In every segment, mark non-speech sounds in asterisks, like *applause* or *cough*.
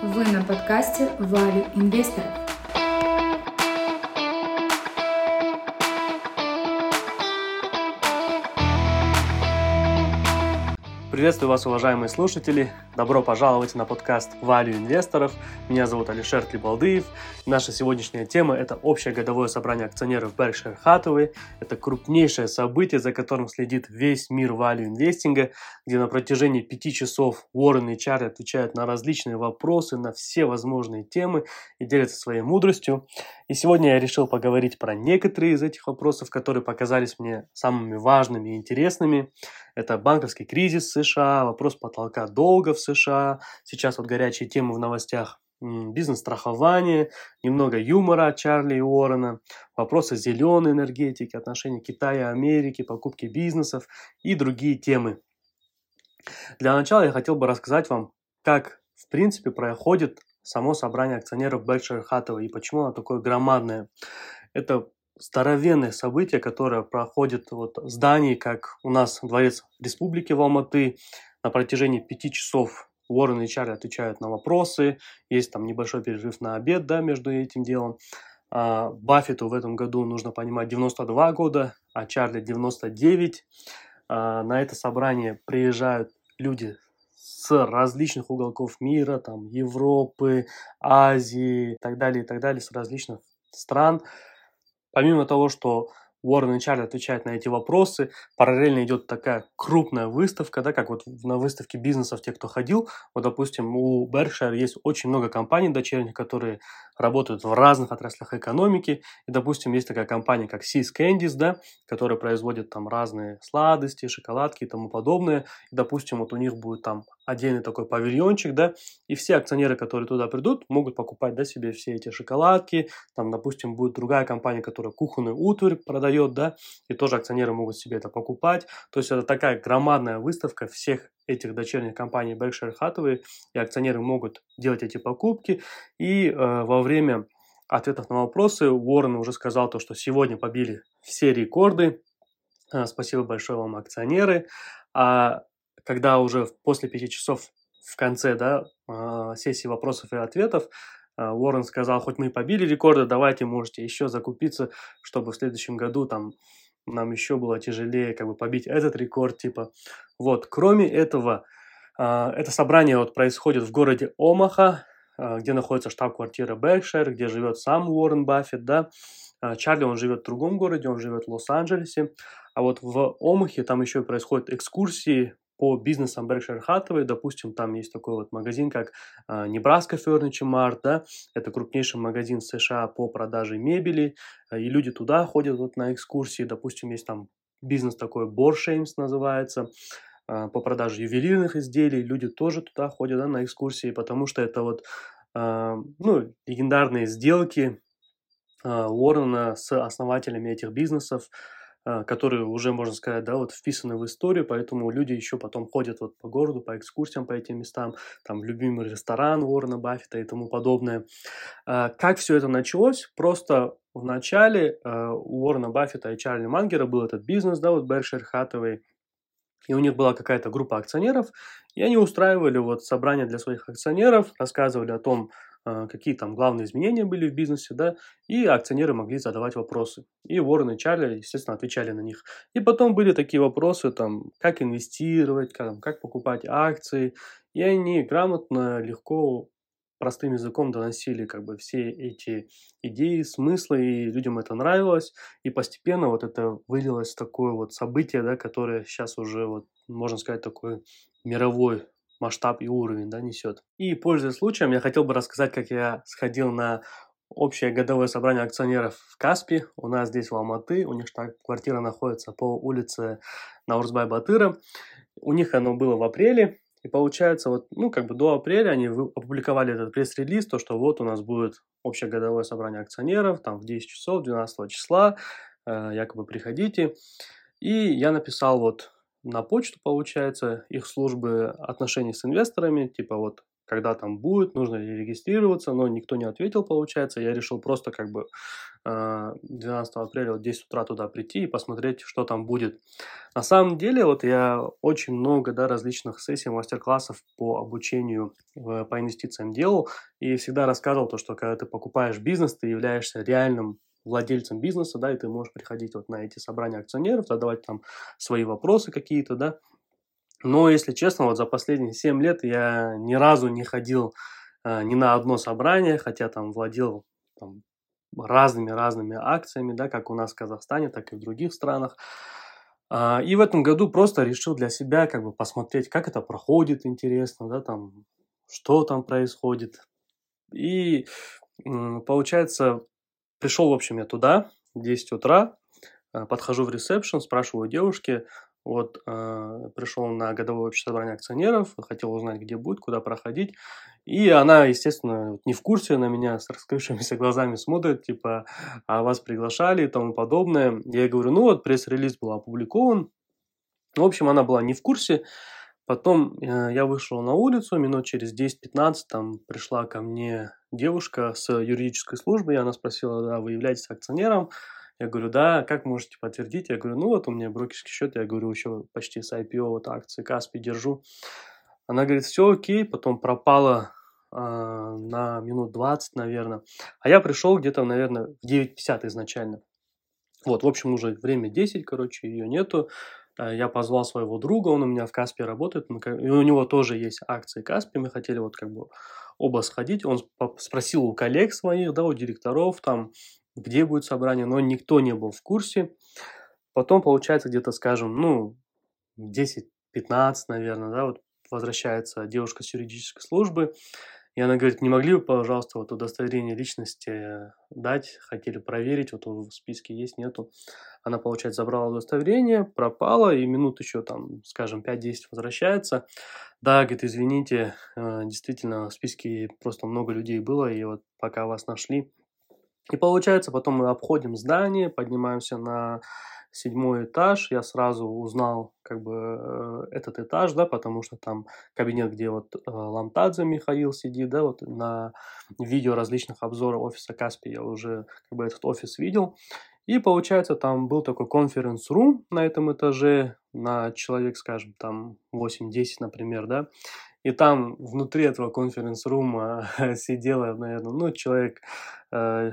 Вы на подкасте «Value инвесторов». Приветствую вас, уважаемые слушатели. Добро пожаловать на подкаст Value инвесторов. Меня зовут Алишер Тлибалдыев. Наша сегодняшняя тема – это общее годовое собрание акционеров Berkshire Hathaway. Это крупнейшее событие, за которым следит весь мир value инвестинга, где на протяжении пяти часов Уоррен и Чарли отвечают на различные вопросы, на все возможные темы и делятся своей мудростью. И сегодня я решил поговорить про некоторые из этих вопросов, которые показались мне самыми важными и интересными. Это банковский кризис в США, вопрос потолка долга в США, сейчас вот горячие темы в новостях, бизнес-страхование, немного юмора от Чарли и Уоррена, вопросы зеленой энергетики, отношения Китая и Америки, покупки бизнесов и другие темы. Для начала я хотел бы рассказать вам, как в принципе проходит само собрание акционеров Berkshire Hathaway и почему оно такое громадное. Это здоровенное событие, которое проходит вот в здании, как у нас Дворец Республики в Алматы. На протяжении пяти часов Уоррен и Чарли отвечают на вопросы. Есть там небольшой перерыв на обед да, между этим делом. А, Баффету в этом году нужно понимать 92 года, а Чарли 99. А, на это собрание приезжают люди с различных уголков мира, там Европы, Азии и так далее, и так далее, с различных стран. Помимо того, что Уоррен и Чарли отвечают на эти вопросы. Параллельно идет такая крупная выставка, да, как вот на выставке бизнесов, те, кто ходил. Вот, допустим, у Berkshire есть очень много компаний дочерних, которые работают в разных отраслях экономики. И, допустим, есть такая компания, как Seas Candies, да, которая производит там разные сладости, шоколадки и тому подобное. И, допустим, вот у них будет там отдельный такой павильончик, да, и все акционеры, которые туда придут, могут покупать, да, себе все эти шоколадки. Там, допустим, будет другая компания, которая кухонную утварь продает, да, и тоже акционеры могут себе это покупать. То есть это такая громадная выставка всех этих дочерних компаний Berkshire Hathaway, и акционеры могут делать эти покупки. И э, во время ответов на вопросы Уоррен уже сказал то, что сегодня побили все рекорды. Э, спасибо большое вам, акционеры. А когда уже после пяти часов в конце да, э, сессии вопросов и ответов э, Уоррен сказал, хоть мы и побили рекорды, давайте можете еще закупиться, чтобы в следующем году там нам еще было тяжелее как бы побить этот рекорд, типа. Вот, кроме этого, а, это собрание вот происходит в городе Омаха, а, где находится штаб-квартира Berkshire, где живет сам Уоррен Баффет, да. А, Чарли, он живет в другом городе, он живет в Лос-Анджелесе. А вот в Омахе там еще происходят экскурсии по бизнесам Berkshire Hathaway, допустим, там есть такой вот магазин, как Nebraska Furniture Mart, да, это крупнейший магазин США по продаже мебели, и люди туда ходят вот на экскурсии, допустим, есть там бизнес такой, Borsheim's называется, по продаже ювелирных изделий, люди тоже туда ходят да, на экскурсии, потому что это вот ну, легендарные сделки Уоррена с основателями этих бизнесов, а, которые уже, можно сказать, да, вот вписаны в историю, поэтому люди еще потом ходят вот по городу, по экскурсиям по этим местам, там, любимый ресторан Уоррена Баффета и тому подобное. А, как все это началось? Просто в начале а, у Уоррена Баффета и Чарли Мангера был этот бизнес, да, вот Berkshire Hathaway, и у них была какая-то группа акционеров, и они устраивали вот собрания для своих акционеров, рассказывали о том, а, какие там главные изменения были в бизнесе, да, и акционеры могли задавать вопросы. И Уоррен и Чарли, естественно, отвечали на них. И потом были такие вопросы, там, как инвестировать, как, как покупать акции, и они грамотно, легко, простым языком доносили как бы все эти идеи, смыслы, и людям это нравилось, и постепенно вот это вылилось в такое вот событие, да, которое сейчас уже, вот, можно сказать, такой мировой масштаб и уровень да, несет. И, пользуясь случаем, я хотел бы рассказать, как я сходил на общее годовое собрание акционеров в Каспи. У нас здесь в Алматы. У них штаб-квартира находится по улице Наурзбай-Батыра. У них оно было в апреле. И получается, вот, ну, как бы до апреля они опубликовали этот пресс-релиз, то, что вот у нас будет общее годовое собрание акционеров, там в 10 часов, 12 числа, э, якобы приходите. И я написал вот на почту, получается, их службы отношений с инвесторами, типа вот когда там будет, нужно ли регистрироваться, но никто не ответил, получается. Я решил просто как бы 12 а, апреля в 10 утра туда прийти и посмотреть, что там будет. На самом деле, вот я очень много да, различных сессий, мастер-классов по обучению по инвестициям делал и всегда рассказывал то, что когда ты покупаешь бизнес, ты являешься реальным владельцем бизнеса, да, и ты можешь приходить вот на эти собрания акционеров, задавать там свои вопросы какие-то, да. Но, если честно, вот за последние 7 лет я ни разу не ходил э, ни на одно собрание, хотя там владел там, разными-разными акциями, да, как у нас в Казахстане, так и в других странах. А, и в этом году просто решил для себя как бы посмотреть, как это проходит интересно, да, там, что там происходит. И получается, пришел, в общем, я туда, в 10 утра, а, подхожу в ресепшн, спрашиваю девушки, вот э, пришел на годовое общее собрание акционеров, хотел узнать, где будет, куда проходить. И она, естественно, не в курсе, на меня с раскрывшимися *laughs* глазами смотрит, типа, а вас приглашали и тому подобное. Я ей говорю, ну вот, пресс-релиз был опубликован. В общем, она была не в курсе. Потом э, я вышел на улицу, минут через 10-15 там пришла ко мне девушка с юридической службы, и она спросила, да, вы являетесь акционером? Я говорю, да, как можете подтвердить? Я говорю, ну вот у меня брокерский счет, я говорю, еще почти с IPO, вот акции Каспи держу. Она говорит, все окей, потом пропала э, на минут 20, наверное. А я пришел где-то, наверное, в 9.50 изначально. Вот, в общем, уже время 10, короче, ее нету. А, я позвал своего друга, он у меня в Каспе работает, и у него тоже есть акции Каспи, мы хотели вот как бы оба сходить. Он спросил у коллег своих, да, у директоров, там, где будет собрание, но никто не был в курсе. Потом, получается, где-то, скажем, ну, 10-15, наверное, да, вот возвращается девушка с юридической службы, и она говорит, не могли бы, пожалуйста, вот удостоверение личности дать, хотели проверить, вот в списке есть, нету. Она, получается, забрала удостоверение, пропала, и минут еще там, скажем, 5-10 возвращается. Да, говорит, извините, э, действительно, в списке просто много людей было, и вот пока вас нашли, и получается, потом мы обходим здание, поднимаемся на седьмой этаж. Я сразу узнал как бы э, этот этаж, да, потому что там кабинет, где вот э, Ламтадзе Михаил сидит, да, вот на видео различных обзоров офиса Каспи я уже как бы этот офис видел. И получается, там был такой конференц-рум на этом этаже, на человек, скажем, там 8-10, например, да. И там внутри этого конференц-рума *laughs* сидело, наверное, ну, человек 6-7,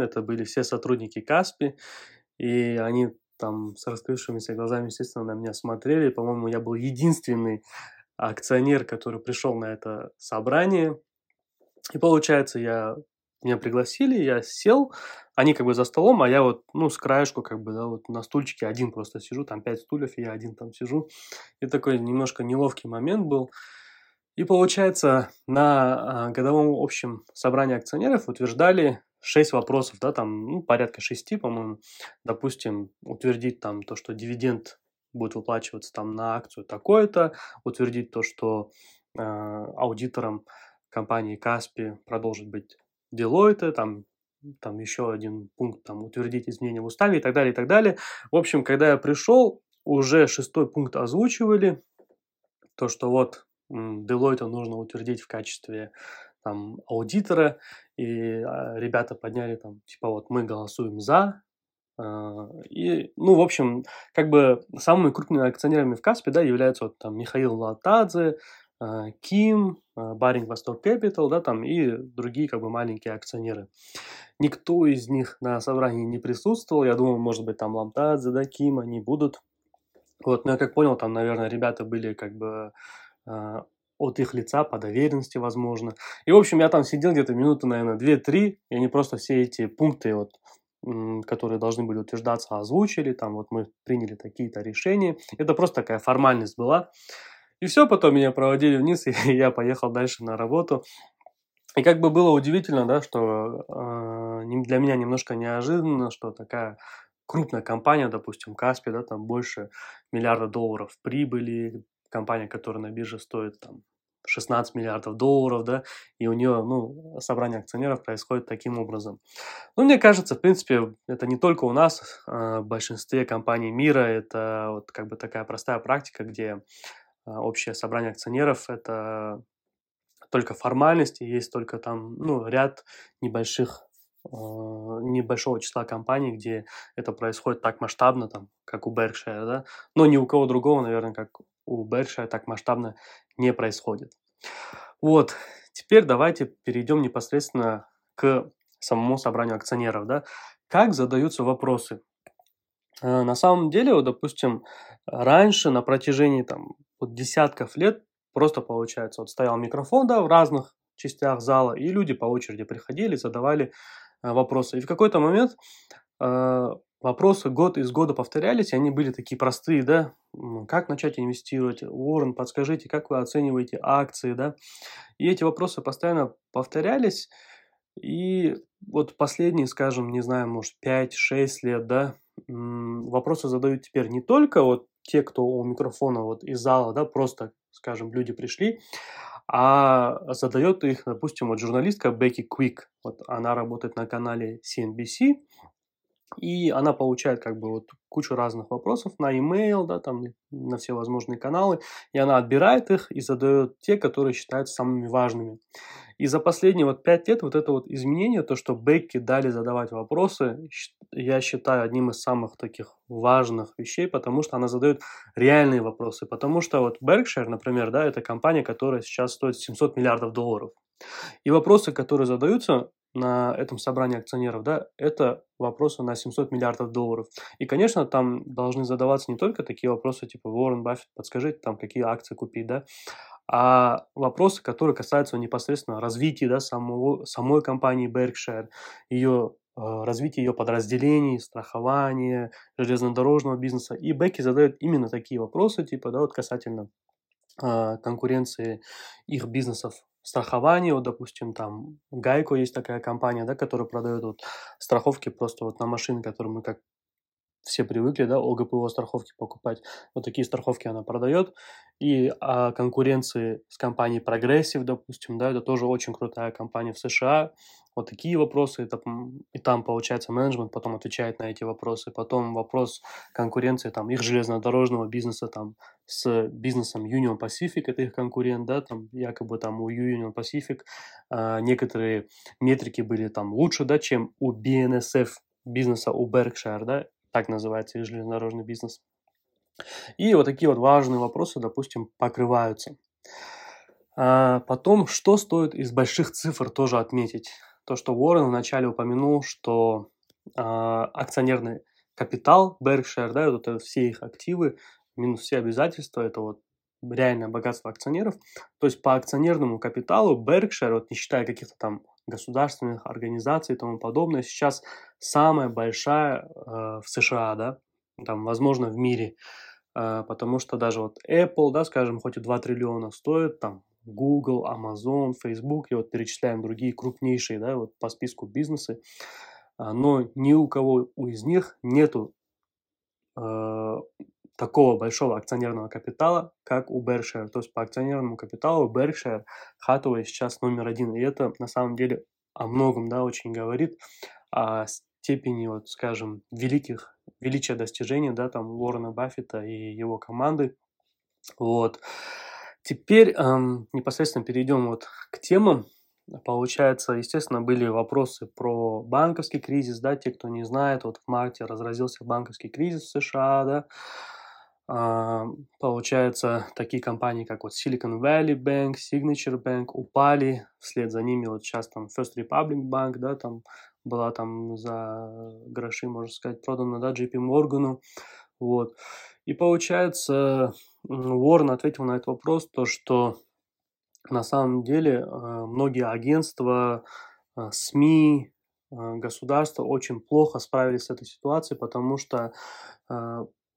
э, это были все сотрудники Каспи, и они там с раскрывшимися глазами, естественно, на меня смотрели. По-моему, я был единственный акционер, который пришел на это собрание. И получается, я меня пригласили, я сел, они как бы за столом, а я вот, ну, с краешку как бы, да, вот на стульчике один просто сижу, там пять стульев, и я один там сижу. И такой немножко неловкий момент был. И получается, на а, годовом общем собрании акционеров утверждали шесть вопросов, да, там, ну, порядка шести, по-моему. Допустим, утвердить там то, что дивиденд будет выплачиваться там на акцию такое-то, утвердить то, что э, аудитором компании Каспи продолжит быть Deloitte, там, там еще один пункт, там, утвердить изменения в уставе и так далее, и так далее. В общем, когда я пришел, уже шестой пункт озвучивали, то, что вот Deloitte нужно утвердить в качестве там, аудитора, и а, ребята подняли там, типа, вот мы голосуем за, а, и, ну, в общем, как бы самыми крупными акционерами в Каспе, да, являются вот там Михаил Латадзе, а, Ким, Баринг Восток Capital, да, там и другие как бы маленькие акционеры. Никто из них на собрании не присутствовал, я думал, может быть, там Ламтадзе, да, Ким, они будут. Вот, но я как понял, там, наверное, ребята были как бы от их лица, по доверенности, возможно. И, в общем, я там сидел где-то минуты, наверное, 2-3, и они просто все эти пункты, вот, которые должны были утверждаться, озвучили, там вот мы приняли такие-то решения. Это просто такая формальность была. И все, потом меня проводили вниз, *laughs* и я поехал дальше на работу. И как бы было удивительно, да, что э, для меня немножко неожиданно, что такая крупная компания, допустим, Каспи, да, там больше миллиарда долларов прибыли, компания, которая на бирже стоит там 16 миллиардов долларов, да, и у нее, ну, собрание акционеров происходит таким образом. Ну, мне кажется, в принципе, это не только у нас, а в большинстве компаний мира, это вот как бы такая простая практика, где а, общее собрание акционеров – это только формальности, есть только там, ну, ряд небольших а, небольшого числа компаний, где это происходит так масштабно, там, как у Berkshire, да, но ни у кого другого, наверное, как у Berkshire так масштабно не происходит. Вот, теперь давайте перейдем непосредственно к самому собранию акционеров, да. Как задаются вопросы? А, на самом деле, вот, допустим, раньше на протяжении там вот десятков лет просто получается, вот стоял микрофон, да, в разных частях зала, и люди по очереди приходили, задавали Э, вопросы. И в какой-то момент э, вопросы год из года повторялись, и они были такие простые, да, как начать инвестировать, Уоррен, подскажите, как вы оцениваете акции, да, и эти вопросы постоянно повторялись, и вот последние, скажем, не знаю, может, 5-6 лет, да, вопросы задают теперь не только вот те, кто у микрофона вот из зала, да, просто, скажем, люди пришли, а задает их, допустим, вот журналистка Бекки Квик. Вот она работает на канале CNBC, и она получает как бы вот кучу разных вопросов на e-mail, да, там на все возможные каналы, и она отбирает их и задает те, которые считаются самыми важными. И за последние вот пять лет вот это вот изменение, то, что Бекки дали задавать вопросы, я считаю одним из самых таких важных вещей, потому что она задает реальные вопросы. Потому что вот Berkshire, например, да, это компания, которая сейчас стоит 700 миллиардов долларов. И вопросы, которые задаются на этом собрании акционеров, да, это вопросы на 700 миллиардов долларов. И, конечно, там должны задаваться не только такие вопросы, типа, Уоррен Баффет, подскажите, там, какие акции купить, да, а вопросы, которые касаются непосредственно развития да, самого, самой компании Berkshire, ее э, развития ее подразделений, страхования, железнодорожного бизнеса. И Бекки задает именно такие вопросы, типа, да, вот касательно э, конкуренции их бизнесов страхования, вот, допустим, там Гайко есть такая компания, да, которая продает вот страховки просто вот на машины, которые мы как все привыкли, да, ОГПО страховки покупать. Вот такие страховки она продает. И о конкуренции с компанией Progressive, допустим, да, это тоже очень крутая компания в США. Вот такие вопросы, это, и там, получается, менеджмент потом отвечает на эти вопросы. Потом вопрос конкуренции там их железнодорожного бизнеса там с бизнесом Union Pacific, это их конкурент, да, там якобы там у Union Pacific э, некоторые метрики были там лучше, да, чем у BNSF бизнеса у Berkshire, да, так называется их железнодорожный бизнес. И вот такие вот важные вопросы, допустим, покрываются. А потом, что стоит из больших цифр тоже отметить? То, что Уоррен вначале упомянул, что а, акционерный капитал Berkshire, да, вот это все их активы, минус все обязательства, это вот реальное богатство акционеров. То есть по акционерному капиталу Berkshire, вот не считая каких-то там государственных организаций и тому подобное, сейчас самая большая э, в США, да, там, возможно, в мире, э, потому что даже вот Apple, да, скажем, хоть и 2 триллиона стоит, там, Google, Amazon, Facebook, и вот перечисляем другие крупнейшие, да, вот по списку бизнесы, э, но ни у кого из них нету э, такого большого акционерного капитала, как у Berkshire. То есть по акционерному капиталу Berkshire Hathaway сейчас номер один. И это на самом деле о многом, да, очень говорит о степени, вот, скажем, великих, величия достижений, да, там, Уоррена Баффета и его команды. Вот. Теперь эм, непосредственно перейдем вот к темам. Получается, естественно, были вопросы про банковский кризис, да, те, кто не знает, вот в марте разразился банковский кризис в США, да, получается, такие компании, как вот Silicon Valley Bank, Signature Bank упали, вслед за ними вот сейчас там First Republic Bank, да, там была там за гроши, можно сказать, продана, да, JP Morgan, вот. И получается, Уоррен ответил на этот вопрос, то, что на самом деле а, многие агентства, а, СМИ, государства очень плохо справились с этой ситуацией, потому что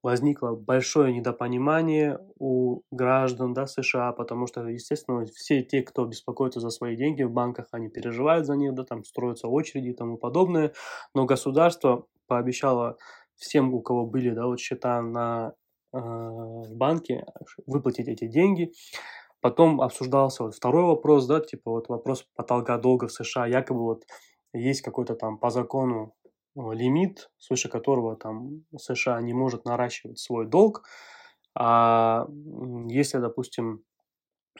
возникло большое недопонимание у граждан да, США, потому что, естественно, все те, кто беспокоится за свои деньги в банках, они переживают за них, да, там строятся очереди и тому подобное, но государство пообещало всем, у кого были да, вот счета на э, в банке, выплатить эти деньги. Потом обсуждался вот второй вопрос, да, типа вот вопрос потолка долга в США, якобы вот есть какой-то там по закону Э, лимит, свыше которого там США не может наращивать свой долг. А если, допустим,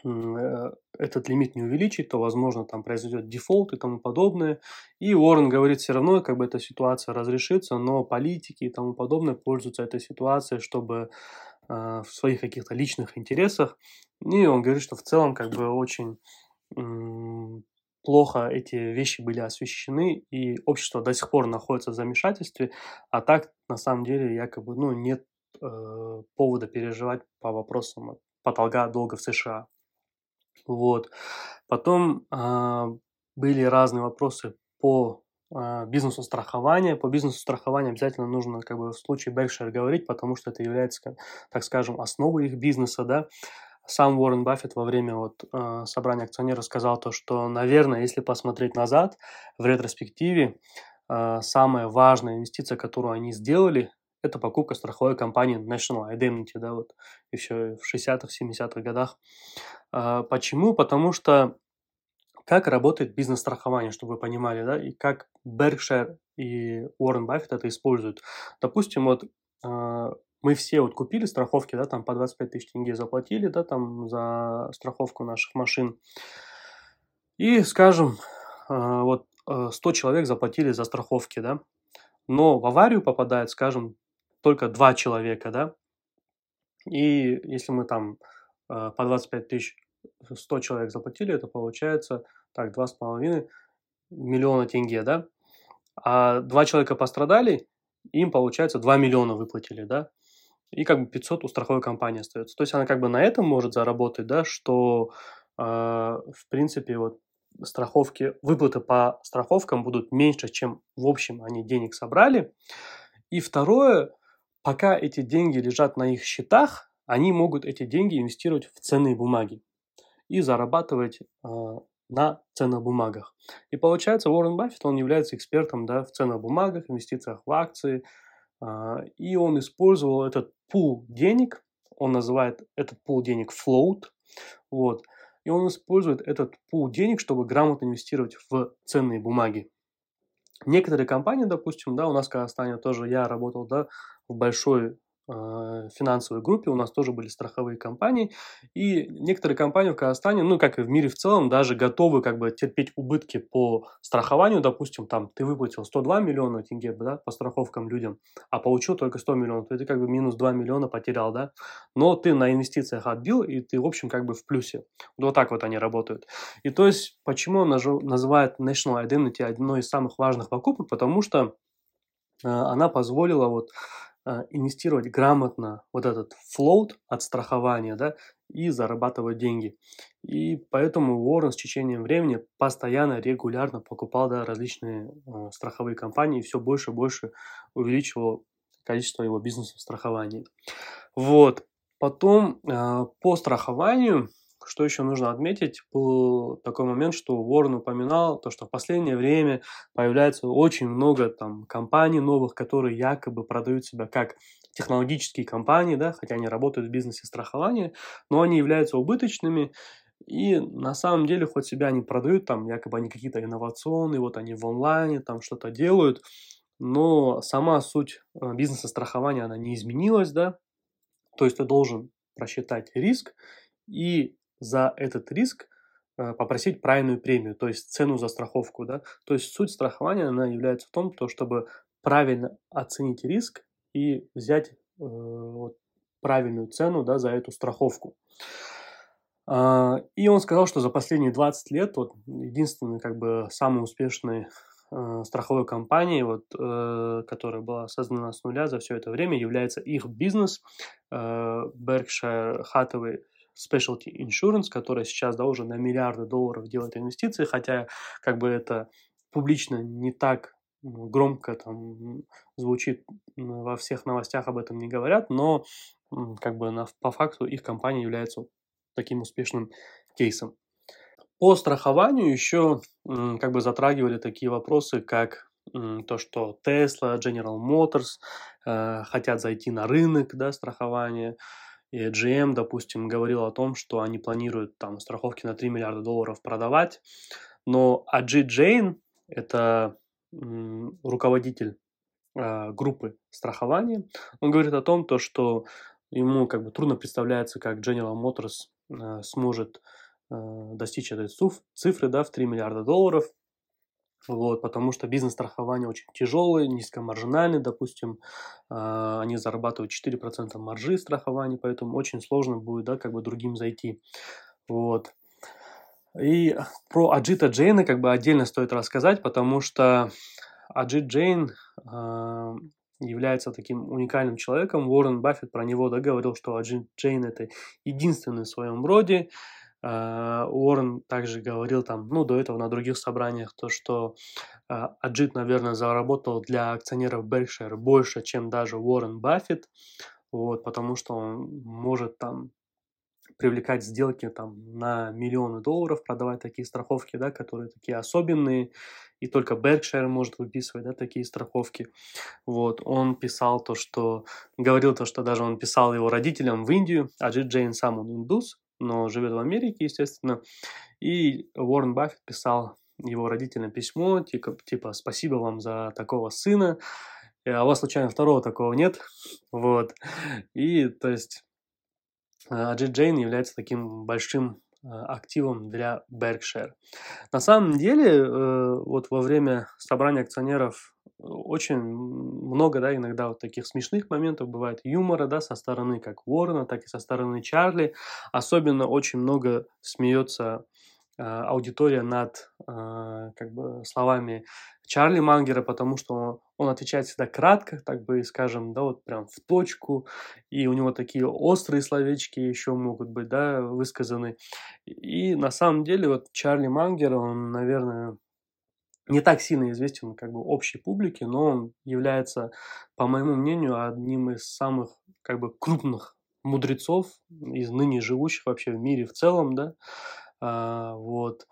этот лимит не увеличить, то, возможно, там произойдет дефолт и тому подобное. И Уоррен говорит, все равно как бы эта ситуация разрешится, но политики и тому подобное пользуются этой ситуацией, чтобы э, в своих каких-то личных интересах. И он говорит, что в целом как бы очень плохо эти вещи были освещены, и общество до сих пор находится в замешательстве, а так, на самом деле, якобы, ну, нет э, повода переживать по вопросам потолка долга в США. Вот. Потом э, были разные вопросы по э, бизнесу страхования. По бизнесу страхования обязательно нужно как бы в случае Berkshire говорить, потому что это является, так скажем, основой их бизнеса, да. Сам Уоррен Баффет во время вот, э, собрания акционеров сказал то, что, наверное, если посмотреть назад, в ретроспективе, э, самая важная инвестиция, которую они сделали, это покупка страховой компании National Indemnity, да, вот еще в 60-х, 70-х годах. Э, почему? Потому что как работает бизнес-страхование, чтобы вы понимали, да, и как Berkshire и Уоррен Баффет это используют. Допустим, вот э, мы все вот купили страховки, да, там по 25 тысяч тенге заплатили, да, там за страховку наших машин. И, скажем, э, вот 100 э, человек заплатили за страховки, да, но в аварию попадает, скажем, только 2 человека, да, и если мы там э, по 25 тысяч 100 человек заплатили, это получается, так, 2,5 миллиона тенге, да, а два человека пострадали, им, получается, 2 миллиона выплатили, да, и как бы 500 у страховой компании остается. То есть она как бы на этом может заработать, да, что э, в принципе вот страховки, выплаты по страховкам будут меньше, чем в общем они денег собрали. И второе, пока эти деньги лежат на их счетах, они могут эти деньги инвестировать в ценные бумаги и зарабатывать э, на ценных бумагах. И получается, Уоррен Баффет, он является экспертом да, в ценных бумагах, инвестициях в акции, а, и он использовал этот пул денег, он называет этот пул денег float, вот, и он использует этот пул денег, чтобы грамотно инвестировать в ценные бумаги. Некоторые компании, допустим, да, у нас в Казахстане тоже я работал, да, в большой Э, финансовой группе, у нас тоже были страховые компании, и некоторые компании в Казахстане, ну, как и в мире в целом, даже готовы как бы терпеть убытки по страхованию, допустим, там, ты выплатил 102 миллиона тенге, да, по страховкам людям, а получил только 100 миллионов, то ты как бы минус 2 миллиона потерял, да, но ты на инвестициях отбил, и ты, в общем, как бы в плюсе. Вот так вот они работают. И то есть, почему он называет National Identity одной из самых важных покупок, потому что э, она позволила вот а, инвестировать грамотно вот этот флоут от страхования, да, и зарабатывать деньги. И поэтому Уоррен с течением времени постоянно, регулярно покупал да, различные э, страховые компании и все больше и больше увеличивал количество его бизнеса в страховании. Вот. Потом э, по страхованию что еще нужно отметить, был такой момент, что Уоррен упоминал, то, что в последнее время появляется очень много там компаний новых, которые якобы продают себя как технологические компании, да, хотя они работают в бизнесе страхования, но они являются убыточными, и на самом деле, хоть себя они продают, там якобы они какие-то инновационные, вот они в онлайне там что-то делают, но сама суть э, бизнеса страхования, она не изменилась, да, то есть ты должен просчитать риск и за этот риск э, попросить правильную премию, то есть цену за страховку. Да? То есть суть страхования она является в том, то, чтобы правильно оценить риск и взять э, вот, правильную цену да, за эту страховку. А, и он сказал, что за последние 20 лет вот, единственный, как бы, самый успешный э, страховой компанией, вот, э, которая была создана с нуля за все это время, является их бизнес э, Berkshire Hathaway Specialty Insurance, которая сейчас да, уже на миллиарды долларов делает инвестиции, хотя как бы это публично не так громко там звучит во всех новостях об этом не говорят, но как бы на, по факту их компания является таким успешным кейсом. По страхованию еще как бы затрагивали такие вопросы, как то, что Tesla, General Motors э, хотят зайти на рынок да, страхования, и GM, допустим, говорил о том, что они планируют там страховки на 3 миллиарда долларов продавать, но Аджи Джейн, это руководитель э, группы страхования, он говорит о том, то, что ему как бы трудно представляется, как General Motors э, сможет э, достичь этой цифры, да, в 3 миллиарда долларов. Вот, потому что бизнес-страхование очень тяжелый, низкомаржинальный, допустим, э, они зарабатывают 4% маржи страхования, поэтому очень сложно будет, да, как бы другим зайти. Вот. И про Аджита Джейна как бы отдельно стоит рассказать, потому что Аджит Джейн э, является таким уникальным человеком. Уоррен Баффет про него да, говорил, что Аджит Джейн это единственный в своем роде. Э, Уоррен также говорил там, ну, до этого на других собраниях, то, что э, Аджит, наверное, заработал для акционеров Berkshire больше, чем даже Уоррен Баффет, вот, потому что он может там привлекать сделки там на миллионы долларов, продавать такие страховки, да, которые такие особенные, и только Berkshire может выписывать, да, такие страховки. Вот, он писал то, что, говорил то, что даже он писал его родителям в Индию, а Джи Джейн сам он индус, но живет в Америке, естественно, и Уоррен Баффет писал его родителям письмо, типа, типа «Спасибо вам за такого сына», а у вас, случайно, второго такого нет, *laughs* вот, и, то есть, э, Джейн является таким большим активом для Berkshire. На самом деле, э, вот во время собрания акционеров очень много, да, иногда вот таких смешных моментов бывает юмора, да, со стороны как Уоррена, так и со стороны Чарли. Особенно очень много смеется Э, аудитория над э, как бы словами Чарли Мангера, потому что он, отвечает всегда кратко, так бы скажем, да, вот прям в точку, и у него такие острые словечки еще могут быть, да, высказаны. И на самом деле вот Чарли Мангер, он, наверное, не так сильно известен как бы общей публике, но он является, по моему мнению, одним из самых как бы крупных мудрецов из ныне живущих вообще в мире в целом, да, а, вот.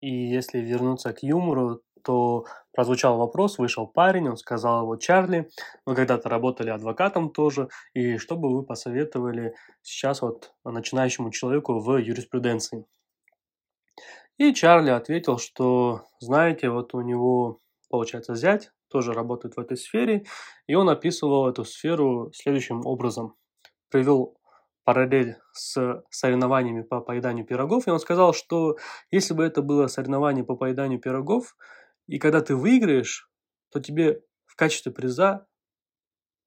И если вернуться к юмору, то прозвучал вопрос, вышел парень, он сказал вот Чарли, вы когда-то работали адвокатом тоже, и что бы вы посоветовали сейчас вот начинающему человеку в юриспруденции? И Чарли ответил, что, знаете, вот у него, получается, зять, тоже работает в этой сфере, и он описывал эту сферу следующим образом. Привел параллель с соревнованиями по поеданию пирогов, и он сказал, что если бы это было соревнование по поеданию пирогов, и когда ты выиграешь, то тебе в качестве приза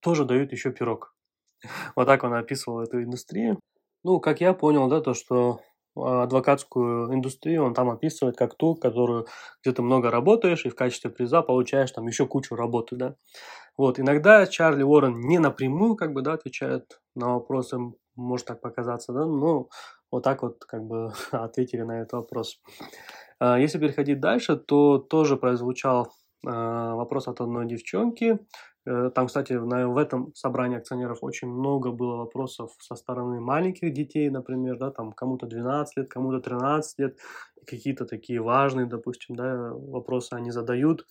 тоже дают еще пирог. *laughs* Вот так он описывал эту индустрию. Ну, как я понял, да, то, что а, адвокатскую индустрию он там описывает как ту, которую, где ты много работаешь и в качестве приза получаешь там еще кучу работы, да. Вот, иногда Чарли Уоррен не напрямую как бы, да, отвечает на вопросы может так показаться, да, но вот так вот как бы *laughs* ответили на этот вопрос. А, если переходить дальше, то тоже прозвучал а, вопрос от одной девчонки. Э, там, кстати, в этом собрании акционеров очень много было вопросов со стороны маленьких детей, например, да, там кому-то 12 лет, кому-то 13 лет, какие-то такие важные, допустим, да, вопросы они задают.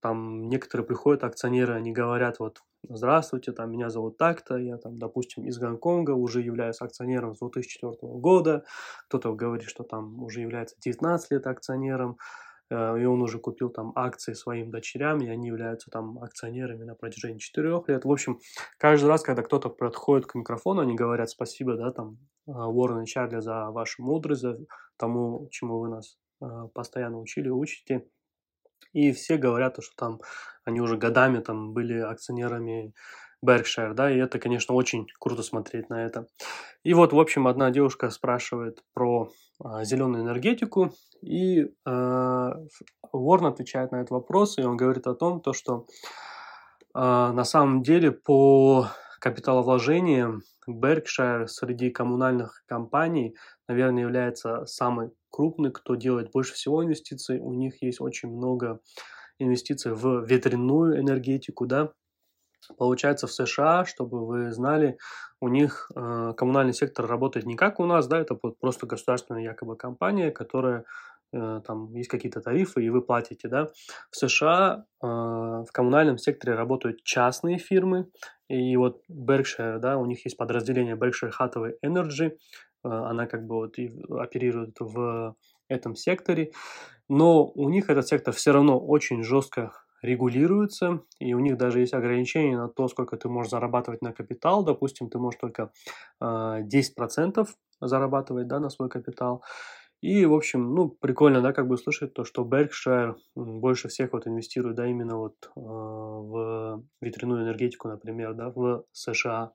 Там некоторые приходят акционеры, они говорят, вот, здравствуйте, там, меня зовут так-то, я там, допустим, из Гонконга, уже являюсь акционером с 2004 года, кто-то говорит, что там уже является 19 лет акционером, э, и он уже купил там акции своим дочерям, и они являются там акционерами на протяжении 4 лет. В общем, каждый раз, когда кто-то подходит к микрофону, они говорят спасибо, да, там, э, Уоррен и Чарли за вашу мудрость, за тому, чему вы нас э, постоянно учили, учите. И все говорят, что там они уже годами там были акционерами Berkshire, да, и это, конечно, очень круто смотреть на это. И вот, в общем, одна девушка спрашивает про а, зеленую энергетику, и а, Уорн отвечает на этот вопрос, и он говорит о том, то, что а, на самом деле по капиталовложениям Berkshire среди коммунальных компаний, наверное, является самой крупный, кто делает больше всего инвестиций. У них есть очень много инвестиций в ветряную энергетику, да. Получается, в США, чтобы вы знали, у них э, коммунальный сектор работает не как у нас, да, это просто государственная якобы компания, которая э, там есть какие-то тарифы, и вы платите, да. В США э, в коммунальном секторе работают частные фирмы, и вот Berkshire, да, у них есть подразделение Berkshire Hathaway Energy, Э, она как бы вот оперирует в этом секторе, но у них этот сектор все равно очень жестко регулируются, и у них даже есть ограничения на то, сколько ты можешь зарабатывать на капитал. Допустим, ты можешь только 10% зарабатывать да, на свой капитал. И, в общем, ну, прикольно, да, как бы слышать то, что Berkshire больше всех вот инвестирует, да, именно вот э, в ветряную энергетику, например, да, в США.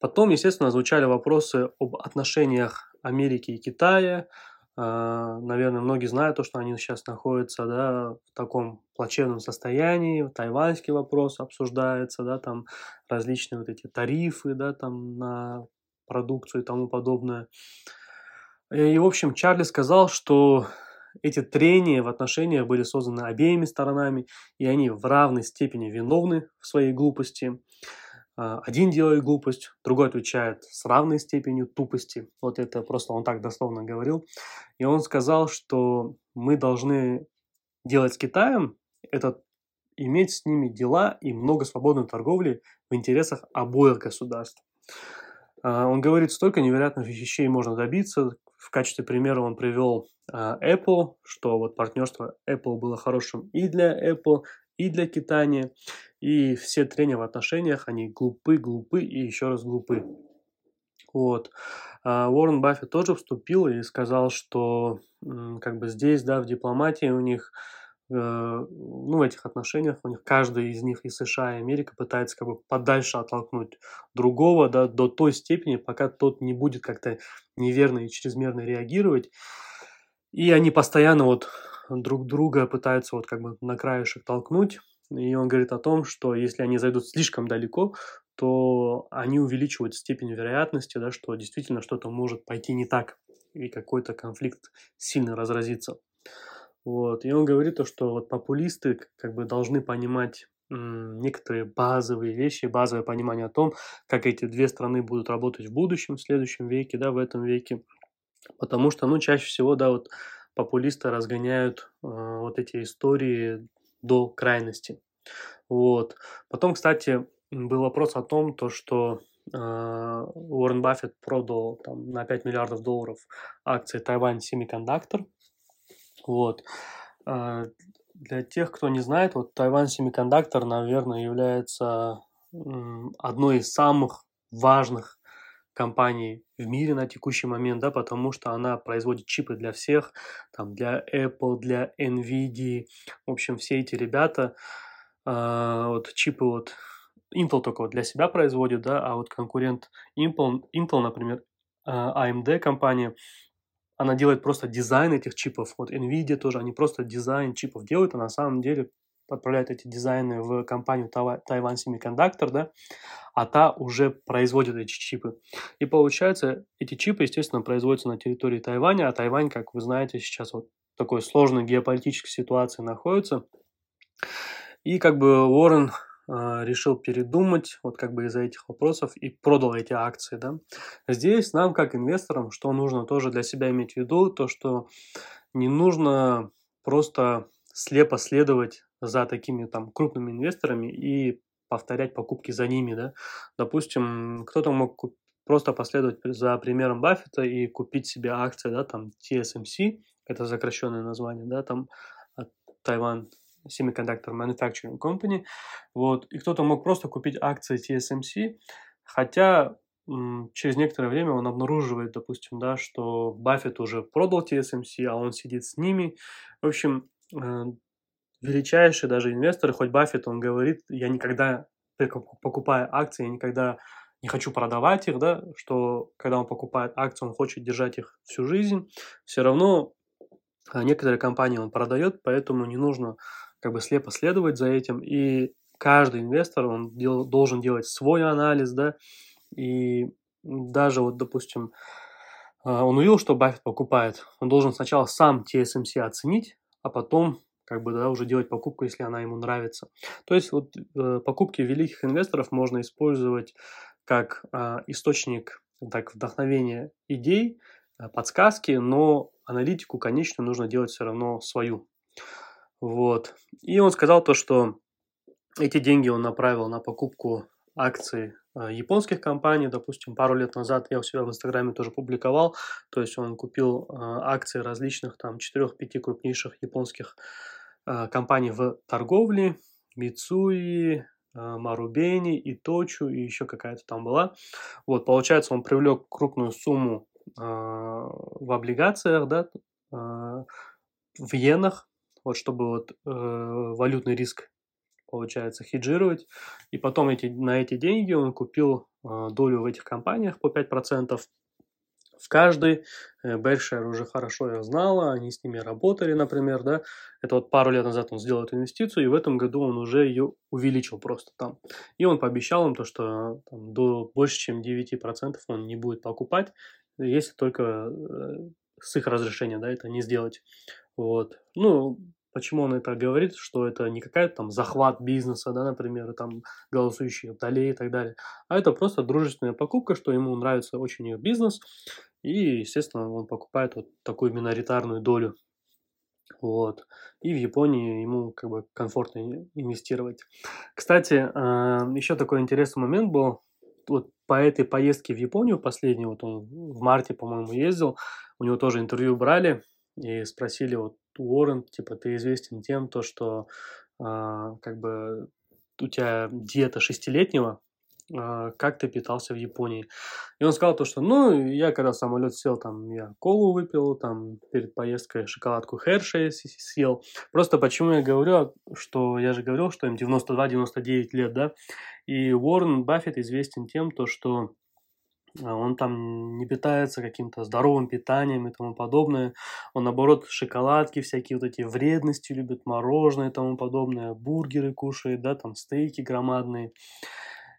Потом, естественно, звучали вопросы об отношениях Америки и Китая. Э, наверное, многие знают то, что они сейчас находятся, да, в таком плачевном состоянии. Тайваньский вопрос обсуждается, да, там различные вот эти тарифы, да, там на продукцию и тому подобное. И, в общем, Чарли сказал, что эти трения в отношениях были созданы обеими сторонами, и они в равной степени виновны в своей глупости. А, один делает глупость, другой отвечает с равной степенью тупости. Вот это просто он так дословно говорил. И он сказал, что мы должны делать с Китаем, это иметь с ними дела и много свободной торговли в интересах обоих государств. А, он говорит, столько невероятных вещей можно добиться. В качестве примера он привел а, Apple, что вот партнерство Apple было хорошим и для Apple, и для Китания. И все трения в отношениях, они глупы, глупы и еще раз глупы. Вот. А Уоррен Баффет тоже вступил и сказал, что как бы здесь, да, в дипломатии у них ну, в этих отношениях у них каждый из них, и США, и Америка, пытается как бы подальше оттолкнуть другого, да, до той степени, пока тот не будет как-то неверно и чрезмерно реагировать. И они постоянно вот друг друга пытаются вот как бы на краешек толкнуть. И он говорит о том, что если они зайдут слишком далеко, то они увеличивают степень вероятности, да, что действительно что-то может пойти не так, и какой-то конфликт сильно разразится. Вот. И он говорит то, что вот популисты как бы должны понимать некоторые базовые вещи, базовое понимание о том, как эти две страны будут работать в будущем, в следующем веке, да, в этом веке. Потому что, ну, чаще всего, да, вот популисты разгоняют э, вот эти истории до крайности. Вот. Потом, кстати, был вопрос о том, то, что э, Уоррен Баффет продал там, на 5 миллиардов долларов акции Тайвань Semiconductor. Вот. А, для тех, кто не знает, вот Тайвань Семикондуктор, наверное, является одной из самых важных компаний в мире на текущий момент, да, потому что она производит чипы для всех, там, для Apple, для Nvidia, в общем, все эти ребята, э, вот чипы вот Intel только вот для себя производит, да, а вот конкурент Intel, Intel например, э, AMD компания, она делает просто дизайн этих чипов. Вот NVIDIA тоже, они просто дизайн чипов делают, а на самом деле отправляют эти дизайны в компанию Taiwan Semiconductor, да, а та уже производит эти чипы. И получается, эти чипы, естественно, производятся на территории Тайваня, а Тайвань, как вы знаете, сейчас вот в такой сложной геополитической ситуации находится. И как бы Уоррен решил передумать вот как бы из-за этих вопросов и продал эти акции, да. Здесь нам, как инвесторам, что нужно тоже для себя иметь в виду, то, что не нужно просто слепо следовать за такими там крупными инвесторами и повторять покупки за ними, да. Допустим, кто-то мог просто последовать за примером Баффета и купить себе акции, да, там TSMC, это сокращенное название, да, там Тайван Semiconductor Manufacturing Company. Вот, и кто-то мог просто купить акции TSMC, хотя через некоторое время он обнаруживает, допустим, да, что Баффет уже продал TSMC, а он сидит с ними. В общем, э, величайший даже инвестор, хоть Баффет, он говорит, я никогда, покупая акции, я никогда не хочу продавать их, да, что когда он покупает акции, он хочет держать их всю жизнь. Все равно а, некоторые компании он продает, поэтому не нужно как бы слепо следовать за этим, и каждый инвестор, он дел, должен делать свой анализ, да, и даже вот, допустим, а, он увидел, что Баффет покупает, он должен сначала сам TSMC оценить, а потом как бы, да, уже делать покупку, если она ему нравится. То есть вот э, покупки великих инвесторов можно использовать как э, источник так, вдохновения идей, э, подсказки, но аналитику, конечно, нужно делать все равно свою. Вот. И он сказал то, что эти деньги он направил на покупку акций э, японских компаний. Допустим, пару лет назад я у себя в Инстаграме тоже публиковал. То есть он купил э, акции различных там 4-5 крупнейших японских компаний в торговле, Мицуи, Марубени, Иточу и еще какая-то там была. Вот, получается, он привлек крупную сумму в облигациях, да, в иенах, вот чтобы вот валютный риск получается, хеджировать. И потом эти, на эти деньги он купил э, долю в этих компаниях по 5%. В каждой Berkshire уже хорошо их знала, они с ними работали, например, да. Это вот пару лет назад он сделал эту инвестицию, и в этом году он уже ее увеличил просто там. И он пообещал им то, что там, до больше, чем 9% он не будет покупать, если только э, с их разрешения, да, это не сделать. Вот. Ну, Почему он это говорит, что это не какая-то там захват бизнеса, да, например, там голосующие долей и так далее, а это просто дружественная покупка, что ему нравится очень их бизнес, и, естественно, он покупает вот такую миноритарную долю. Вот. И в Японии ему как бы комфортно инвестировать. Кстати, а, еще такой интересный момент был. Вот по этой поездке в Японию, последний, вот он в марте, по-моему, ездил, у него тоже интервью брали, и спросили вот Уоррен, типа, ты известен тем, то, что а, как бы у тебя диета шестилетнего, а, как ты питался в Японии. И он сказал то, что, ну, я когда самолет сел, там, я колу выпил, там, перед поездкой шоколадку Хершей съел. Просто почему я говорю, что я же говорил, что им 92-99 лет, да, и Уоррен Баффет известен тем, то, что он там не питается каким-то здоровым питанием и тому подобное. Он, наоборот, шоколадки всякие вот эти вредности любит, мороженое и тому подобное, бургеры кушает, да, там стейки громадные.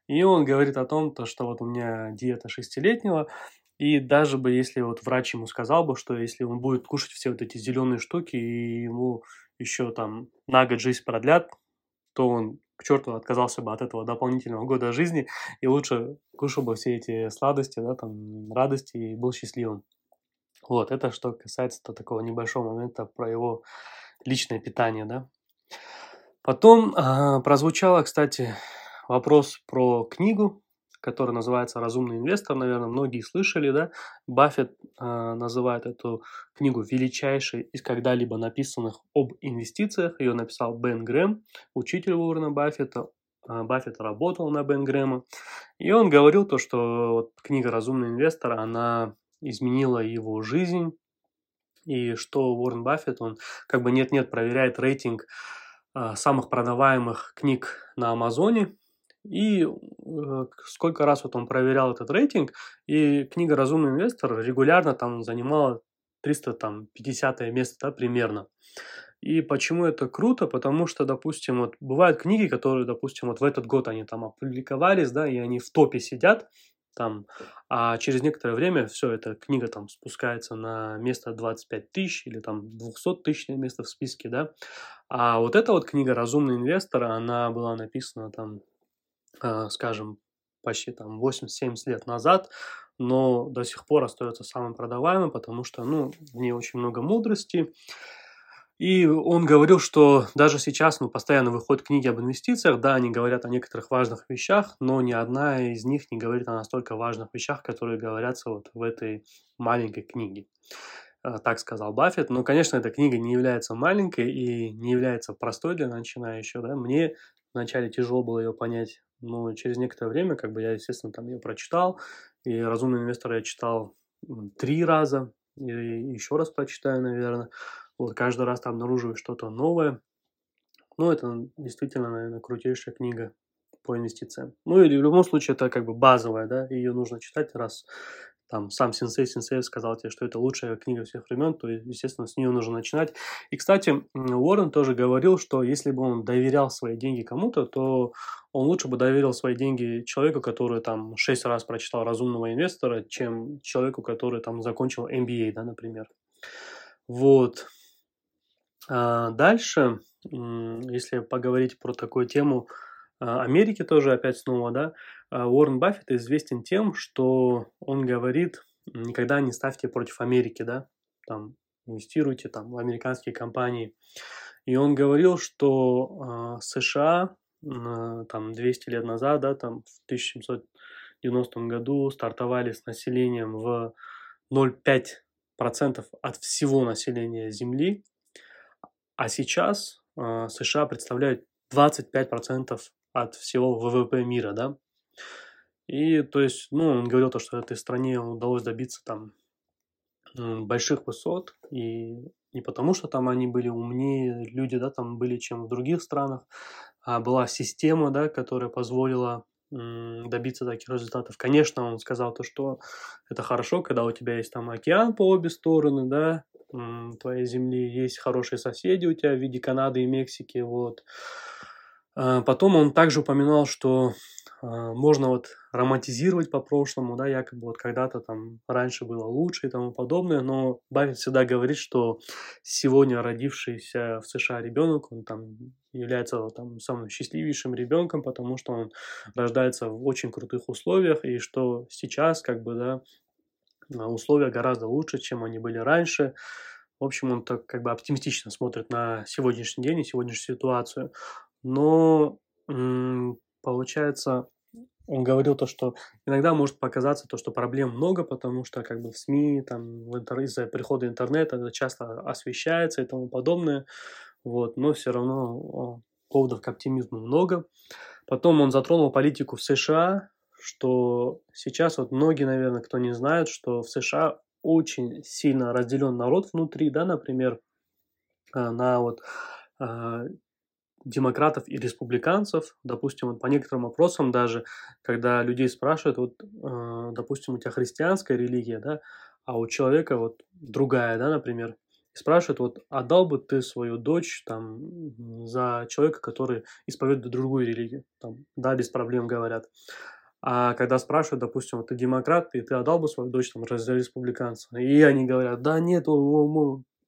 И он говорит о том, то, что вот у меня диета шестилетнего, и даже бы если вот врач ему сказал бы, что если он будет кушать все вот эти зеленые штуки, и ему еще там на год жизнь продлят, то он к черту отказался бы от этого дополнительного года жизни и лучше кушал бы все эти сладости, да, там, радости и был счастливым. Вот, это что касается -то такого небольшого момента про его личное питание, да. Потом э, прозвучало, кстати, вопрос про книгу, который называется «Разумный инвестор», наверное, многие слышали, да? Баффет э, называет эту книгу величайшей из когда-либо написанных об инвестициях. Ее написал Бен Грэм, учитель Уоррена Баффета. Э, Баффет работал на Бен Грэма. И он говорил то, что вот книга «Разумный инвестор», она изменила его жизнь, и что Уоррен Баффет, он как бы нет-нет проверяет рейтинг э, самых продаваемых книг на Амазоне, и э, сколько раз вот он проверял этот рейтинг, и книга «Разумный инвестор» регулярно там занимала 350 место да, примерно. И почему это круто? Потому что, допустим, вот бывают книги, которые, допустим, вот в этот год они там опубликовались, да, и они в топе сидят, там, а через некоторое время все, эта книга там спускается на место 25 тысяч или там 200 тысяч место в списке, да. А вот эта вот книга «Разумный инвестор», она была написана там скажем, почти там 80-70 лет назад, но до сих пор остается самым продаваемым, потому что, ну, в ней очень много мудрости. И он говорил, что даже сейчас, ну, постоянно выходят книги об инвестициях, да, они говорят о некоторых важных вещах, но ни одна из них не говорит о настолько важных вещах, которые говорятся вот в этой маленькой книге. А, так сказал Баффет. Но, конечно, эта книга не является маленькой и не является простой для начинающего. Да? Мне вначале тяжело было ее понять но через некоторое время, как бы я, естественно, там ее прочитал, и «Разумный инвестор» я читал три раза, и еще раз прочитаю, наверное. Вот каждый раз там обнаруживаю что-то новое. Ну, это действительно, наверное, крутейшая книга по инвестициям. Ну, или в любом случае это как бы базовая, да, ее нужно читать раз там сам Сенсей Сенсей сказал тебе, что это лучшая книга всех времен, то, естественно, с нее нужно начинать. И, кстати, Уоррен тоже говорил, что если бы он доверял свои деньги кому-то, то он лучше бы доверил свои деньги человеку, который там шесть раз прочитал «Разумного инвестора», чем человеку, который там закончил MBA, да, например. Вот. А дальше, если поговорить про такую тему, а, Америки тоже опять снова, да, а, Уоррен Баффет известен тем, что он говорит, никогда не ставьте против Америки, да, там, инвестируйте там в американские компании. И он говорил, что э, США э, там 200 лет назад, да, там в 1790 году стартовали с населением в 0,5% от всего населения Земли, а сейчас э, США представляют 25% от всего ВВП мира, да. И, то есть, ну, он говорил то, что этой стране удалось добиться там больших высот, и не потому, что там они были умнее, люди, да, там были, чем в других странах, а была система, да, которая позволила добиться таких результатов. Конечно, он сказал то, что это хорошо, когда у тебя есть там океан по обе стороны, да, твоей земли, есть хорошие соседи у тебя в виде Канады и Мексики, вот. А потом он также упоминал, что а, можно вот романтизировать по прошлому, да, якобы вот когда-то там раньше было лучше и тому подобное, но Баффет всегда говорит, что сегодня родившийся в США ребенок, он там является там самым счастливейшим ребенком, потому что он рождается в очень крутых условиях, и что сейчас как бы, да, условия гораздо лучше, чем они были раньше. В общем, он так как бы оптимистично смотрит на сегодняшний день и сегодняшнюю ситуацию. Но получается, он говорил то, что иногда может показаться то, что проблем много, потому что как бы в СМИ, там, в интер... из-за прихода интернета это часто освещается и тому подобное, вот, но все равно поводов к оптимизму много. Потом он затронул политику в США, что сейчас вот многие, наверное, кто не знает, что в США очень сильно разделен народ внутри, да, например, а, на вот а, демократов и республиканцев, допустим, вот по некоторым вопросам даже, когда людей спрашивают, вот, э, допустим, у тебя христианская религия, да, а у человека вот другая, да, например, спрашивают, вот, отдал бы ты свою дочь там за человека, который исповедует другую религию? Там, да, без проблем говорят. А когда спрашивают, допустим, вот ты демократ, и ты отдал бы свою дочь там за республиканца? И они говорят, да нет,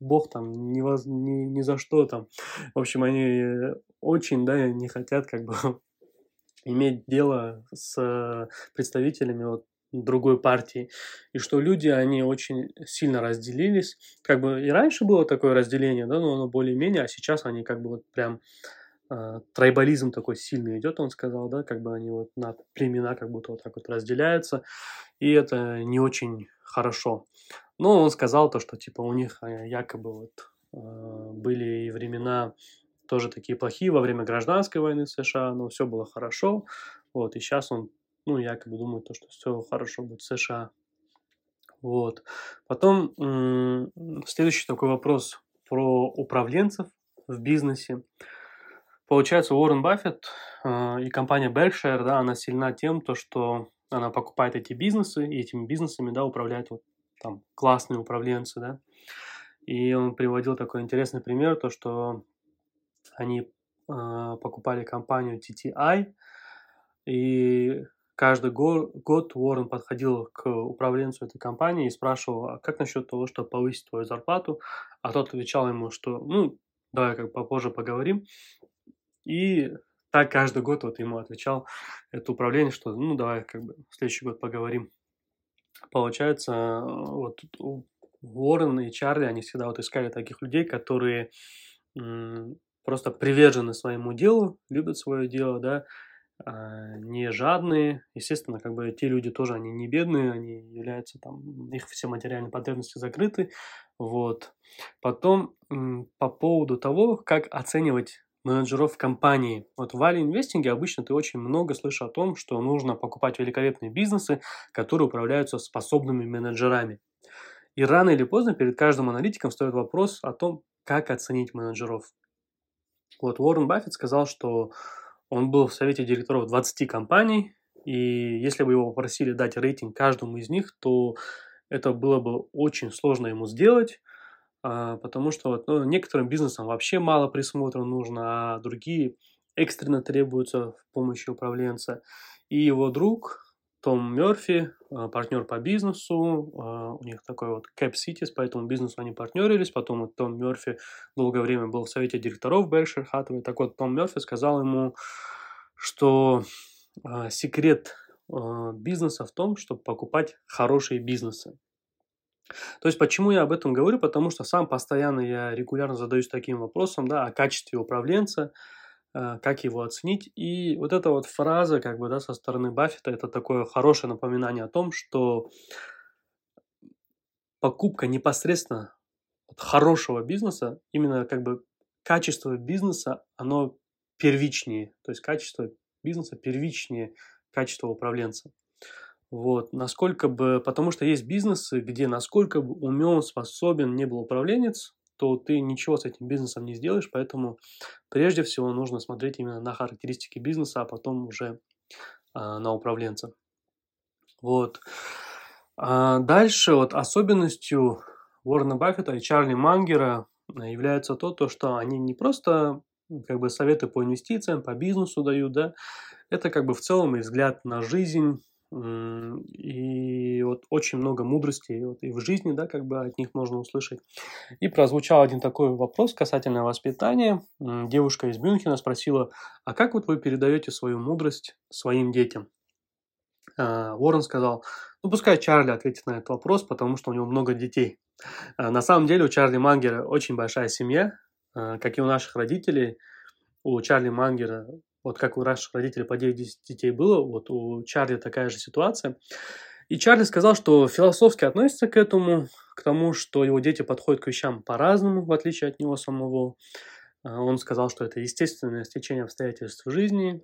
Бог там ни, воз, ни, ни за что там. В общем, они очень, да, не хотят как бы *laughs* иметь дело с представителями вот другой партии. И что люди, они очень сильно разделились. Как бы и раньше было такое разделение, да, но оно более-менее, а сейчас они как бы вот прям э, такой сильный идет, он сказал, да, как бы они вот на племена как будто вот так вот разделяются. И это не очень хорошо. Но он сказал то, что типа у них э, якобы вот э, были и времена тоже такие плохие во время гражданской войны в США, но все было хорошо. Вот, и сейчас он, ну, якобы думает то, что все хорошо будет в США. Вот. Потом следующий такой вопрос про управленцев в бизнесе. Получается, Уоррен Баффет э, и компания Berkshire, да, она сильна тем, то, что она покупает эти бизнесы, и этими бизнесами, да, управляет вот там классные управленцы, да. И он приводил такой интересный пример, то, что они э, покупали компанию TTI, и каждый год, год Уоррен подходил к управленцу этой компании и спрашивал, а как насчет того, чтобы повысить твою зарплату? А тот отвечал ему, что, ну, давай как попозже поговорим. И так каждый год вот ему отвечал это управление, что, ну, давай как бы в следующий год поговорим. Получается, вот Уоррен и Чарли, они всегда вот искали таких людей, которые просто привержены своему делу, любят свое дело, да, а, не жадные. Естественно, как бы те люди тоже, они не бедные, они являются там, их все материальные потребности закрыты. Вот. Потом по поводу того, как оценивать менеджеров компании. Вот в Value Investing обычно ты очень много слышишь о том, что нужно покупать великолепные бизнесы, которые управляются способными менеджерами. И рано или поздно перед каждым аналитиком стоит вопрос о том, как оценить менеджеров. Вот Уоррен Баффет сказал, что он был в совете директоров 20 компаний, и если бы его попросили дать рейтинг каждому из них, то это было бы очень сложно ему сделать, потому что вот, ну, некоторым бизнесам вообще мало присмотра нужно, а другие экстренно требуются в помощи управленца. И его друг Том Мерфи, а, партнер по бизнесу, а, у них такой вот Cap Cities, по бизнесу они партнерились, потом вот Том Мерфи долгое время был в совете директоров Berkshire Hathaway, так вот Том Мерфи сказал ему, что секрет бизнеса в том, чтобы покупать хорошие бизнесы. То есть почему я об этом говорю? Потому что сам постоянно я регулярно задаюсь таким вопросом, да, о качестве управленца, э, как его оценить. И вот эта вот фраза, как бы, да, со стороны Баффета, это такое хорошее напоминание о том, что покупка непосредственно хорошего бизнеса, именно как бы качество бизнеса, оно первичнее, то есть качество бизнеса первичнее качества управленца. Вот, насколько бы, потому что есть бизнесы, где насколько бы умен, способен не был управленец, то ты ничего с этим бизнесом не сделаешь, поэтому прежде всего нужно смотреть именно на характеристики бизнеса, а потом уже а, на управленца. Вот. А дальше вот особенностью Уоррена Баффета и Чарли Мангера является то, то, что они не просто как бы советы по инвестициям, по бизнесу дают, да, это как бы в целом и взгляд на жизнь, и вот очень много мудрости и, вот, и в жизни, да, как бы от них можно услышать. И прозвучал один такой вопрос касательно воспитания. Девушка из Мюнхена спросила, а как вот вы передаете свою мудрость своим детям? А, Уоррен сказал, ну пускай Чарли ответит на этот вопрос, потому что у него много детей. А, на самом деле у Чарли Мангера очень большая семья, а, как и у наших родителей. У Чарли Мангера вот как у наших родителей по 9 детей было, вот у Чарли такая же ситуация. И Чарли сказал, что философски относится к этому, к тому, что его дети подходят к вещам по-разному, в отличие от него самого. А, он сказал, что это естественное стечение обстоятельств в жизни,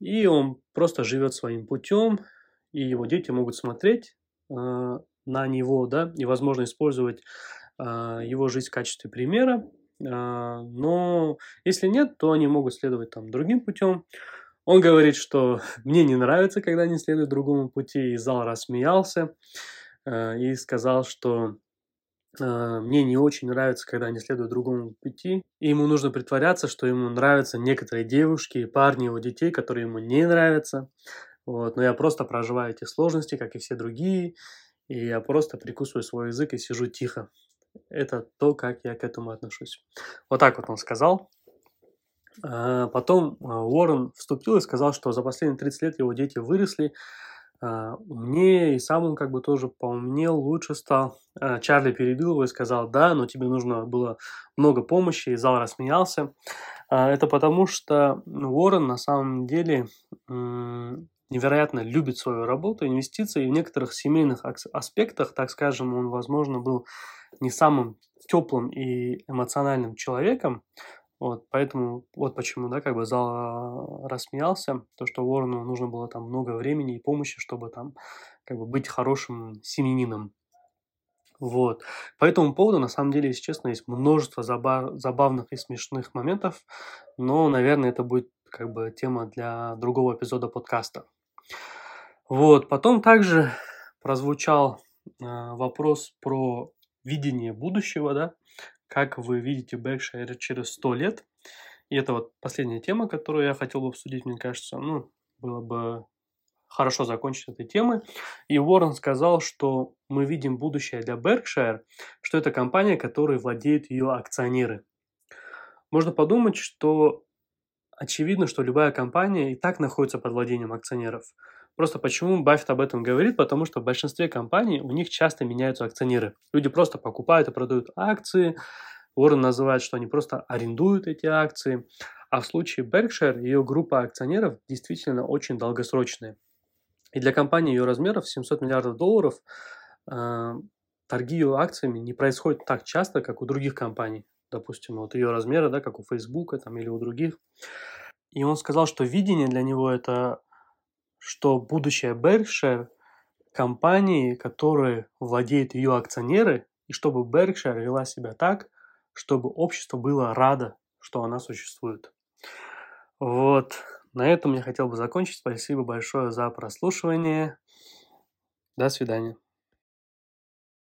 и он просто живет своим путем, и его дети могут смотреть э, на него, да, и, возможно, использовать э, его жизнь в качестве примера, но если нет, то они могут следовать там другим путем. Он говорит, что *laughs* мне не нравится, когда они следуют другому пути, и зал рассмеялся а, и сказал, что а, мне не очень нравится, когда они следуют другому пути, и ему нужно притворяться, что ему нравятся некоторые девушки и парни его детей, которые ему не нравятся. Вот, но я просто проживаю эти сложности, как и все другие, и я просто прикусываю свой язык и сижу тихо это то, как я к этому отношусь. Вот так вот он сказал. А, потом а, Уоррен вступил и сказал, что за последние 30 лет его дети выросли, а, умнее, и сам он как бы тоже поумнел, лучше стал. Чарли перебил его и сказал, да, но тебе нужно было много помощи, и зал рассмеялся. Это потому, что Уоррен на самом деле невероятно любит свою работу, инвестиции, и в некоторых семейных аспектах, так скажем, он, возможно, был не самым теплым и эмоциональным человеком, вот, поэтому вот почему, да, как бы зал рассмеялся, то, что Уоррену нужно было там много времени и помощи, чтобы там как бы быть хорошим семенином. Вот. По этому поводу, на самом деле, если честно, есть множество заба- забавных и смешных моментов, но, наверное, это будет как бы тема для другого эпизода подкаста. Вот. Потом также прозвучал э, вопрос про видение будущего, да, как вы видите Berkshire через 100 лет. И это вот последняя тема, которую я хотел бы обсудить, мне кажется, ну, было бы хорошо закончить этой темой. И Уоррен сказал, что мы видим будущее для Berkshire, что это компания, которой владеют ее акционеры. Можно подумать, что очевидно, что любая компания и так находится под владением акционеров – Просто почему Баффет об этом говорит? Потому что в большинстве компаний у них часто меняются акционеры. Люди просто покупают и продают акции. Уоррен называет, что они просто арендуют эти акции. А в случае Berkshire ее группа акционеров действительно очень долгосрочная. И для компании ее размеров 700 миллиардов долларов э, торги ее акциями не происходят так часто, как у других компаний. Допустим, вот ее размера, да, как у Facebook там, или у других. И он сказал, что видение для него это что будущее Berkshire – компании, которые владеют ее акционеры, и чтобы Berkshire вела себя так, чтобы общество было радо, что она существует. Вот. На этом я хотел бы закончить. Спасибо большое за прослушивание. До свидания.